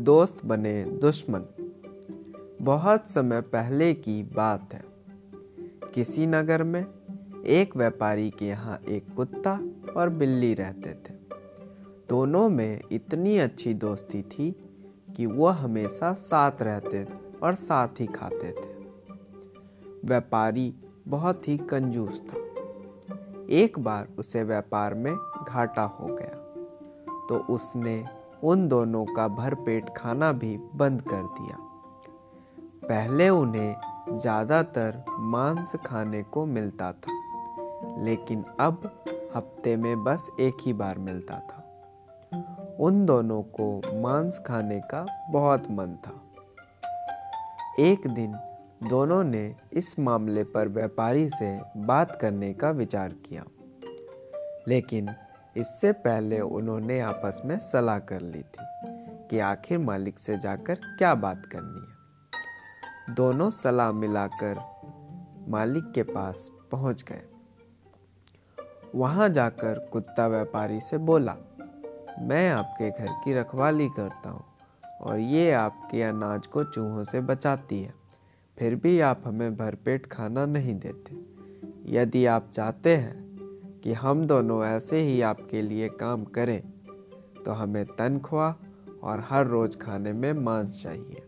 दोस्त बने दुश्मन। बहुत समय पहले की बात है। किसी नगर में एक व्यापारी के यहाँ एक कुत्ता और बिल्ली रहते थे। दोनों में इतनी अच्छी दोस्ती थी कि वह हमेशा साथ रहते और साथ ही खाते थे। व्यापारी बहुत ही कंजूस था। एक बार उसे व्यापार में घाटा हो गया तो उसने उन दोनों का भरपेट खाना भी बंद कर दिया। पहले उन्हें ज़्यादातर मांस खाने को मिलता था, लेकिन अब हफ़्ते में बस एक ही बार मिलता था। उन दोनों को मांस खाने का बहुत मन था। एक दिन दोनों ने इस मामले पर व्यापारी से बात करने का विचार किया, लेकिन इससे पहले उन्होंने आपस में सलाह कर ली थी कि आखिर मालिक से जाकर क्या बात करनी है। दोनों सलाह मिलाकर मालिक के पास पहुँच गए। वहाँ जाकर कुत्ता व्यापारी से बोला, मैं आपके घर की रखवाली करता हूँ और ये आपके अनाज को चूहों से बचाती है। फिर भी आप हमें भरपेट खाना नहीं देते। यदि आप चाहते हैं कि हम दोनों ऐसे ही आपके लिए काम करें तो हमें तनख्वाह और हर रोज खाने में मांस चाहिए।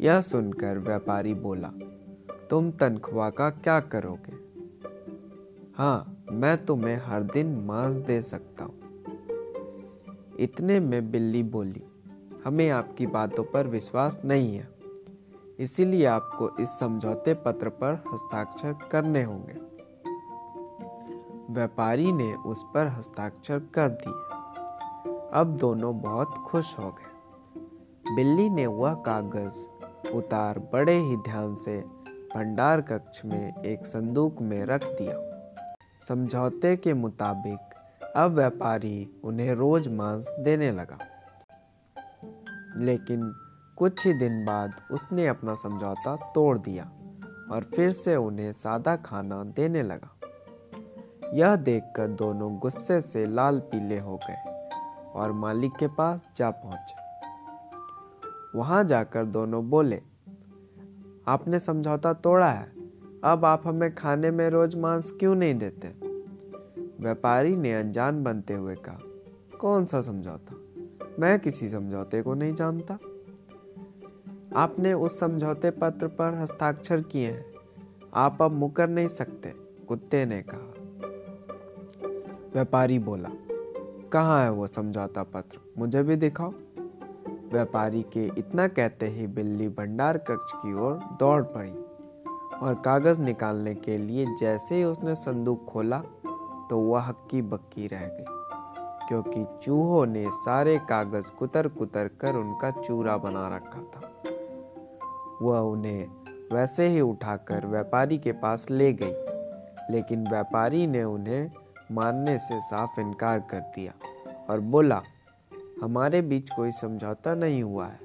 यह सुनकर व्यापारी बोला, तुम तनख्वाह का क्या करोगे? हाँ मैं तुम्हें हर दिन मांस दे सकता हूँ। इतने में बिल्ली बोली, हमें आपकी बातों पर विश्वास नहीं है। इसीलिए आपको इस समझौते पत्र पर हस्ताक्षर करने होंगे। व्यापारी ने उस पर हस्ताक्षर कर दिए। अब दोनों बहुत खुश हो गए। बिल्ली ने वह कागज़ उतार बड़े ही ध्यान से भंडार कक्ष में एक संदूक में रख दिया। समझौते के मुताबिक अब व्यापारी उन्हें रोज मांस देने लगा। लेकिन कुछ ही दिन बाद उसने अपना समझौता तोड़ दिया और फिर से उन्हें सादा खाना देने लगा। यह देखकर दोनों गुस्से से लाल पीले हो गए और मालिक के पास जा पहुँचे। वहाँ जाकर दोनों बोले, आपने समझौता तोड़ा है। अब आप हमें खाने में रोज मांस क्यों नहीं देते? व्यापारी ने अनजान बनते हुए कहा, कौन सा समझौता? मैं किसी समझौते को नहीं जानता। आपने उस समझौते पत्र पर हस्ताक्षर किए हैं। आप अब मुकर नहीं सकते, कुत्ते ने कहा। व्यापारी बोला, कहाँ है वो समझौता पत्र? मुझे भी दिखाओ। व्यापारी के इतना कहते ही बिल्ली भंडार कक्ष की ओर दौड़ पड़ी और कागज़ निकालने के लिए जैसे ही उसने संदूक खोला तो वह हक्की बक्की रह गई, क्योंकि चूहों ने सारे कागज़ कुतर कुतर कर उनका चूरा बना रखा था। वह उन्हें वैसे ही उठाकर व्यापारी के पास ले गई, लेकिन व्यापारी ने उन्हें मानने से साफ़ इनकार कर दिया और बोला, हमारे बीच कोई समझौता नहीं हुआ है,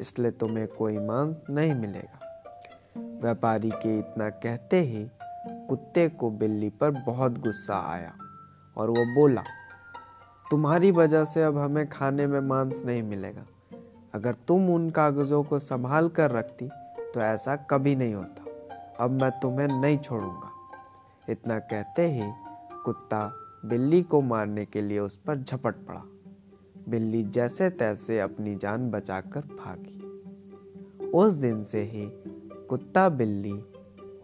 इसलिए तुम्हें कोई मांस नहीं मिलेगा। व्यापारी के इतना कहते ही कुत्ते को बिल्ली पर बहुत गुस्सा आया और वो बोला, तुम्हारी वजह से अब हमें खाने में मांस नहीं मिलेगा। अगर तुम उन कागजों को संभाल कर रखती तो ऐसा कभी नहीं होता। अब मैं तुम्हें नहीं छोड़ूँगा। इतना कहते ही कुत्ता बिल्ली को मारने के लिए उस पर झपट पड़ा। बिल्ली जैसे तैसे अपनी जान बचाकर भागी। उस दिन से ही कुत्ता बिल्ली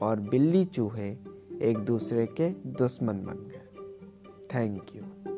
और बिल्ली चूहे एक दूसरे के दुश्मन बन गए। Thank you